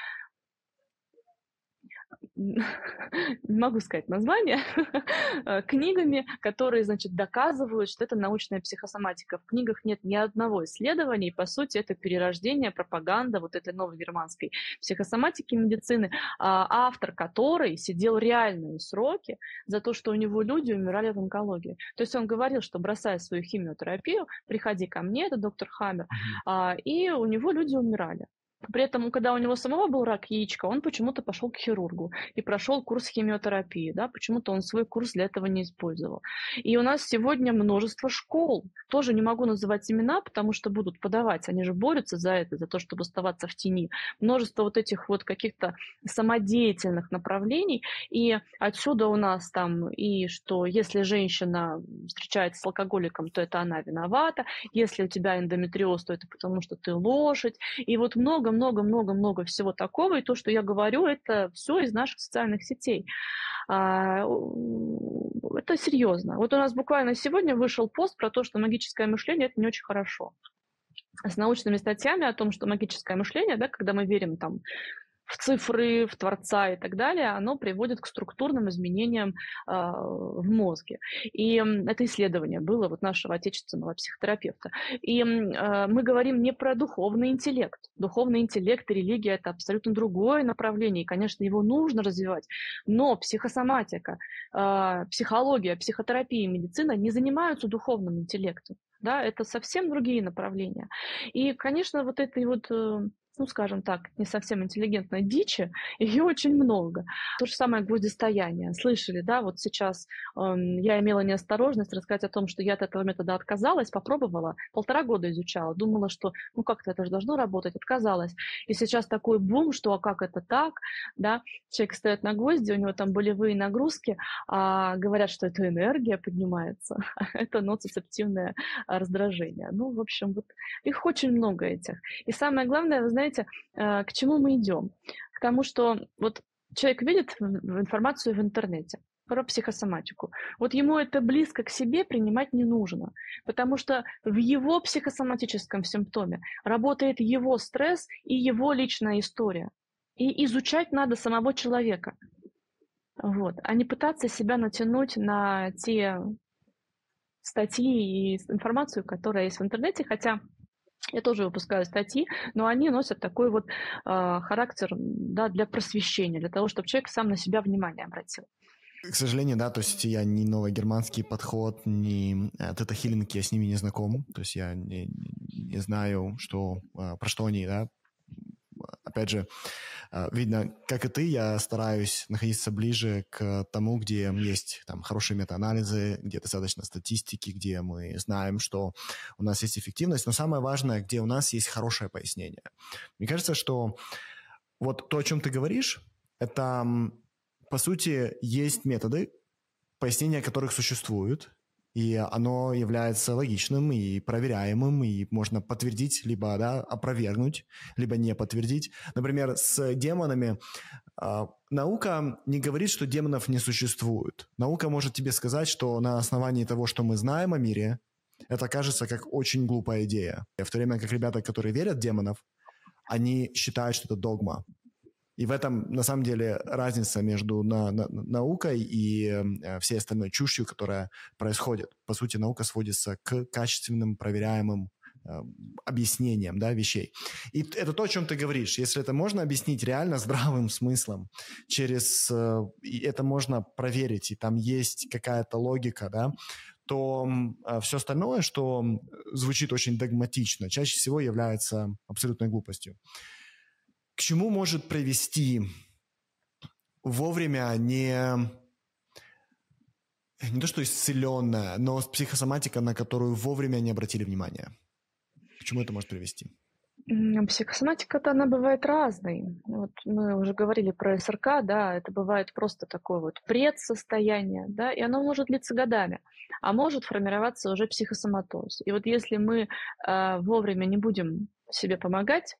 не могу сказать название, э, книгами, которые, значит, доказывают, что это научная психосоматика. В книгах нет ни одного исследования, и, по сути, это перерождение, пропаганда вот этой новой германской психосоматики медицины, а автор которой сидел реальные сроки за то, что у него люди умирали в онкологии. То есть он говорил, что бросая свою химиотерапию, приходи ко мне, это доктор Хаммер, а, и у него люди умирали. При этом, когда у него самого был рак яичка, он почему-то пошел к хирургу и прошел курс химиотерапии. Да? Почему-то он свой курс для этого не использовал. И у нас сегодня множество школ. Тоже не могу называть имена, потому что будут подавать. Они же борются за это, за то, чтобы оставаться в тени. Множество вот этих вот каких-то самодеятельных направлений. И отсюда у нас там и что если женщина встречается с алкоголиком, то это она виновата. Если у тебя эндометриоз, то это потому что ты лошадь. И вот много много-много-много всего такого, и то, что я говорю, это все из наших социальных сетей. А, это серьезно. Вот у нас буквально сегодня вышел пост про то, что магическое мышление – это не очень хорошо. с научными статьями о том, что магическое мышление, да, когда мы верим там в цифры, в Творца и так далее, оно приводит к структурным изменениям э, в мозге. И это исследование было вот нашего отечественного психотерапевта. И э, мы говорим не про духовный интеллект. Духовный интеллект и религия – это абсолютно другое направление, и, конечно, его нужно развивать. Но психосоматика, э, психология, психотерапия, медицина не занимаются духовным интеллектом. Да, это совсем другие направления. И, конечно, вот этой вот э, ну, скажем так, не совсем интеллигентной дичи, ее очень много. То же самое гвоздистояние. Слышали, да, вот сейчас э, я имела неосторожность рассказать о том, что я от этого метода отказалась, попробовала, полтора года изучала, думала, что ну как-то это же должно работать, отказалась. И сейчас такой бум, что а как это так, да, человек стоит на гвозди, у него там болевые нагрузки, а говорят, что это энергия поднимается, это ноцицептивное раздражение. Ну, в общем, вот их очень много этих. И самое главное, вы знаете, знаете, э, к чему мы идем? К тому, что вот человек видит информацию в интернете про психосоматику. Вот ему это близко к себе принимать не нужно, потому что в его психосоматическом симптоме работает его стресс и его личная история. И изучать надо самого человека. Вот, а не пытаться себя натянуть на те статьи и информацию, которая есть в интернете, хотя я тоже выпускаю статьи, но они носят такой вот э, характер да, для просвещения, для того, чтобы человек сам на себя внимание обратил. К сожалению, да, то есть я не новогерманский подход, не тета-хиллинг, я с ними не знаком, то есть я не, не знаю, что, а, про что они, да, опять же, а, видно, как и ты, я стараюсь находиться ближе к тому, где есть там хорошие метаанализы, где достаточно статистики, где мы знаем, что у нас есть эффективность, но самое важное, где у нас есть хорошее пояснение. Мне кажется, что вот то, о чем ты говоришь, это, по сути, есть методы, пояснения которых существуют, и оно является логичным и проверяемым, и можно подтвердить, либо да, опровергнуть, либо не подтвердить. Например, с демонами э, наука не говорит, что демонов не существует. Наука может тебе сказать, что на основании того, что мы знаем о мире, это кажется как очень глупая идея. В то время как ребята, которые верят в демонов, они считают, что это догма. И в этом, на самом деле, разница между на, на, наукой и э, всей остальной чушью, которая происходит. По сути, наука сводится к качественным, проверяемым э, объяснениям да, вещей. И это то, о чем ты говоришь. Если это можно объяснить реально здравым смыслом, через э, это можно проверить, и там есть какая-то логика, да, то э, все остальное, что звучит очень догматично, чаще всего является абсолютной глупостью к чему может привести вовремя не не то что исцеленная, но психосоматика, на которую вовремя не обратили внимания? К чему это может привести? Психосоматика-то она бывает разной. Вот мы уже говорили про СРК, да, это бывает просто такое вот предсостояние, да, и оно может длиться годами, а может формироваться уже психосоматоз. И вот если мы э, вовремя не будем себе помогать,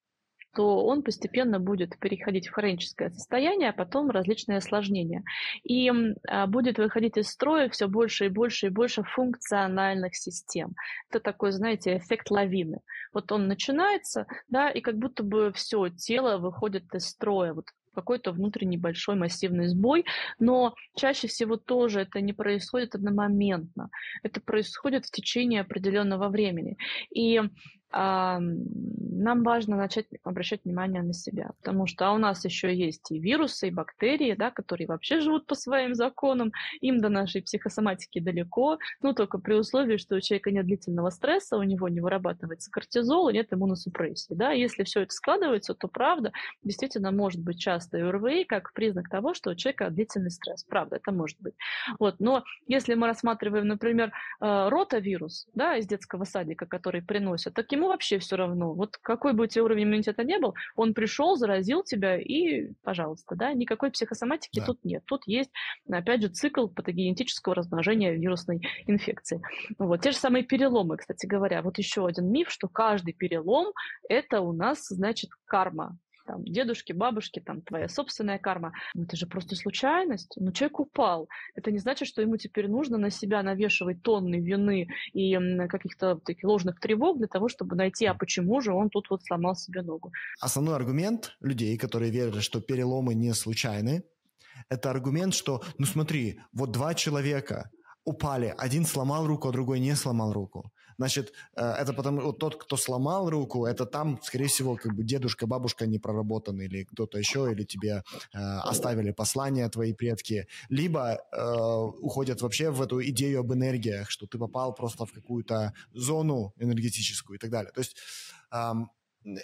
то он постепенно будет переходить в хроническое состояние, а потом различные осложнения. И а, будет выходить из строя все больше и больше и больше функциональных систем. Это такой, знаете, эффект лавины. Вот он начинается, да, и как будто бы все тело выходит из строя. Вот какой-то внутренний большой массивный сбой, но чаще всего тоже это не происходит одномоментно. Это происходит в течение определенного времени. И нам важно начать обращать внимание на себя, потому что у нас еще есть и вирусы, и бактерии, да, которые вообще живут по своим законам, им до нашей психосоматики далеко, ну только при условии, что у человека нет длительного стресса, у него не вырабатывается кортизол, и нет иммуносупрессии. Да. Если все это складывается, то правда, действительно может быть часто ОРВИ как признак того, что у человека длительный стресс. Правда, это может быть. Вот. Но если мы рассматриваем, например, э, ротавирус да, из детского садика, который приносят, таким ему вообще все равно. Вот какой бы у тебя уровень иммунитета не был, он пришел, заразил тебя и, пожалуйста, да, никакой психосоматики да. тут нет. Тут есть, опять же, цикл патогенетического размножения вирусной инфекции. Вот. Те же самые переломы, кстати говоря. Вот еще один миф, что каждый перелом – это у нас, значит, карма там, дедушки, бабушки, там, твоя собственная карма. Ну, это же просто случайность. Ну, человек упал. Это не значит, что ему теперь нужно на себя навешивать тонны вины и каких-то таких ложных тревог для того, чтобы найти, а почему же он тут вот сломал себе ногу. Основной аргумент людей, которые верят, что переломы не случайны, это аргумент, что, ну смотри, вот два человека упали, один сломал руку, а другой не сломал руку. Значит, э, это потому, вот тот, кто сломал руку, это там, скорее всего, как бы дедушка, бабушка не проработаны, или кто-то еще, или тебе э, оставили послание твои предки, либо э, уходят вообще в эту идею об энергиях, что ты попал просто в какую-то зону энергетическую и так далее. То есть э,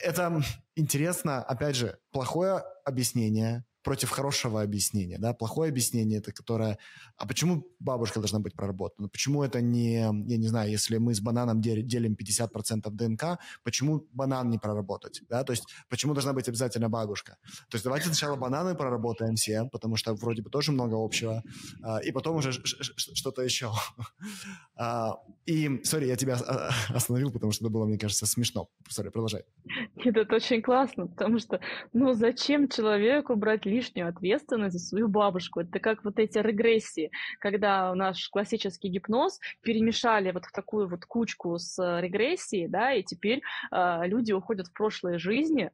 это интересно, опять же, плохое объяснение, против хорошего объяснения, да, плохое объяснение это которое, а почему бабушка должна быть проработана, почему это не, я не знаю, если мы с бананом делим 50% ДНК, почему банан не проработать, да, то есть почему должна быть обязательно бабушка, то есть давайте сначала бананы проработаем все, потому что вроде бы тоже много общего, а, и потом уже что-то еще. А, и, сори, я тебя а, остановил, потому что это было, мне кажется, смешно. Сори, продолжай. Нет, это очень классно, потому что, ну, зачем человеку брать лишнюю ответственность за свою бабушку. Это как вот эти регрессии, когда наш классический гипноз перемешали вот в такую вот кучку с регрессией, да, и теперь э, люди уходят в прошлые жизни,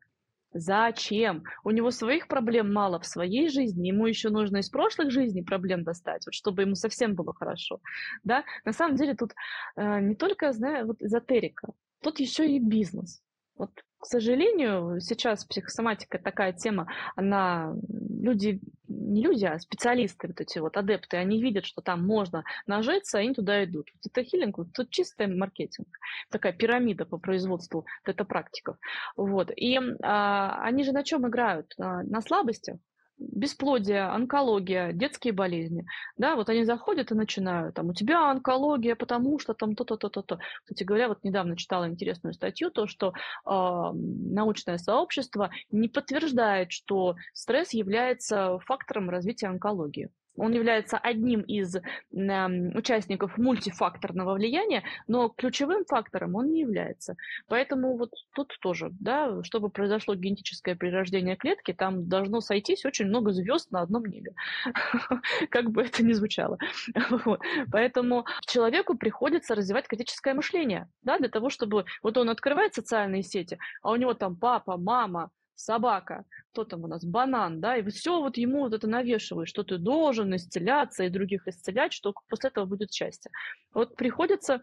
Зачем? У него своих проблем мало в своей жизни, ему еще нужно из прошлых жизней проблем достать, вот, чтобы ему совсем было хорошо. Да? На самом деле тут э, не только, знаю, вот эзотерика, тут еще и бизнес. Вот к сожалению, сейчас психосоматика такая тема, она люди, не люди, а специалисты, вот эти вот адепты, они видят, что там можно нажиться, они туда идут. Вот это хилинг, вот это чистый маркетинг, такая пирамида по производству тета-практиков. Вот. И а, они же на чем играют? На слабостях бесплодие, онкология, детские болезни. Да, вот они заходят и начинают, там, у тебя онкология, потому что там то-то, то-то, то. Кстати говоря, вот недавно читала интересную статью, то, что э, научное сообщество не подтверждает, что стресс является фактором развития онкологии. Он является одним из участников мультифакторного влияния, но ключевым фактором он не является. Поэтому вот тут тоже, да, чтобы произошло генетическое перерождение клетки, там должно сойтись очень много звезд на одном небе. Как бы это ни звучало. Поэтому человеку приходится развивать критическое мышление, да, для того, чтобы вот он открывает социальные сети, а у него там папа, мама, собака, кто там у нас, банан, да, и все вот ему вот это навешивают, что ты должен исцеляться и других исцелять, что после этого будет счастье. Вот приходится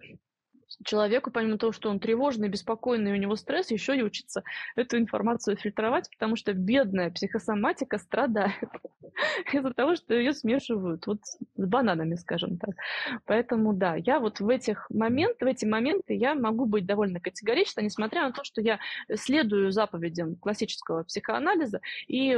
человеку, помимо того, что он тревожный, беспокойный, у него стресс, еще и учиться эту информацию фильтровать, потому что бедная психосоматика страдает из-за того, что ее смешивают вот с бананами, скажем так. Поэтому да, я вот в этих моментах, в эти моменты я могу быть довольно категорична, несмотря на то, что я следую заповедям классического психоанализа и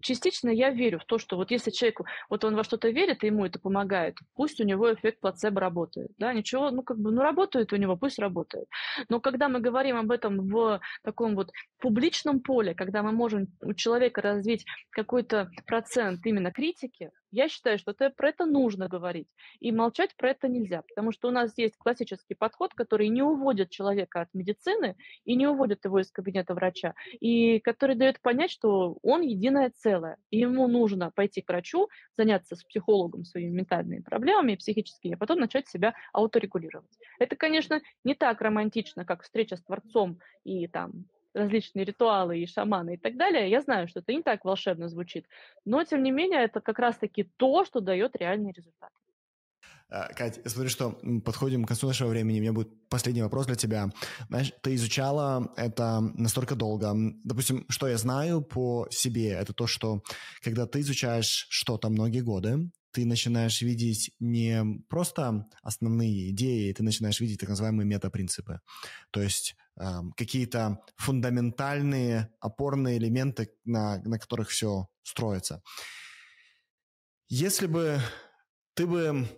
частично я верю в то, что вот если человеку, вот он во что-то верит, и ему это помогает, пусть у него эффект плацебо работает, да, ничего, ну, как бы, ну, работает у него, пусть работает. Но когда мы говорим об этом в таком вот публичном поле, когда мы можем у человека развить какой-то процент именно критики, я считаю, что про это нужно говорить. И молчать про это нельзя, потому что у нас есть классический подход, который не уводит человека от медицины и не уводит его из кабинета врача, и который дает понять, что он единое целое, и ему нужно пойти к врачу, заняться с психологом своими ментальными проблемами психическими, а потом начать себя ауторегулировать. Это, конечно, не так романтично, как встреча с Творцом и там различные ритуалы и шаманы и так далее, я знаю, что это не так волшебно звучит, но, тем не менее, это как раз-таки то, что дает реальный результат. А, Кать, смотри, что подходим к концу нашего времени. У меня будет последний вопрос для тебя. Знаешь, ты изучала это настолько долго. Допустим, что я знаю по себе, это то, что когда ты изучаешь что-то многие годы, ты начинаешь видеть не просто основные идеи, ты начинаешь видеть так называемые метапринципы. То есть какие-то фундаментальные опорные элементы, на, на которых все строится. Если бы ты бы...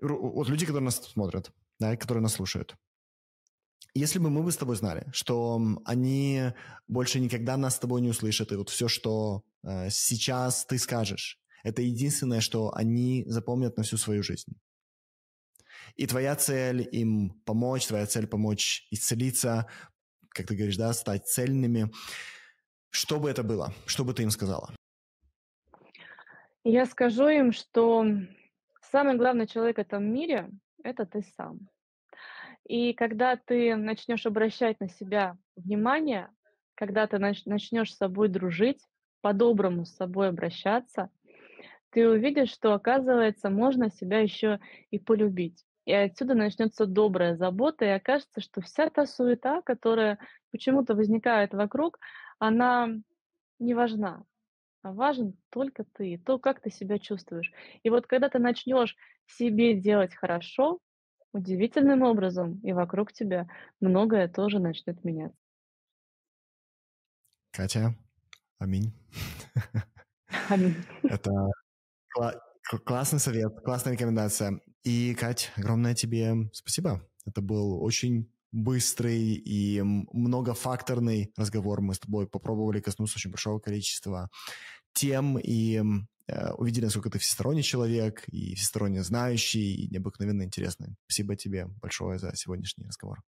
Вот люди, которые нас смотрят, да, которые нас слушают, если бы мы бы с тобой знали, что они больше никогда нас с тобой не услышат, и вот все, что э, сейчас ты скажешь, это единственное, что они запомнят на всю свою жизнь. И твоя цель им помочь, твоя цель помочь исцелиться, как ты говоришь, да, стать цельными. что бы это было? Что бы ты им сказала? Я скажу им, что самый главный человек в этом мире — это ты сам. И когда ты начнешь обращать на себя внимание, когда ты начнешь с собой дружить, по-доброму с собой обращаться, ты увидишь, что, оказывается, можно себя еще и полюбить. И отсюда начнется добрая забота, и окажется, что вся та суета, которая почему-то возникает вокруг, она не важна. А важен только ты, то, как ты себя чувствуешь. И вот когда ты начнешь себе делать хорошо, удивительным образом, и вокруг тебя многое тоже начнет меняться. Катя, аминь. Аминь. Это классный совет, классная рекомендация. И, Кать, огромное тебе спасибо. Это был очень быстрый и многофакторный разговор. Мы с тобой попробовали коснуться очень большого количества тем и э, увидели, насколько ты всесторонний человек и всесторонне знающий и необыкновенно интересный. Спасибо тебе большое за сегодняшний разговор.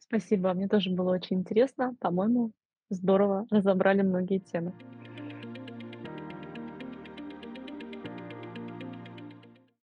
Спасибо, мне тоже было очень интересно. По-моему, здорово разобрали многие темы.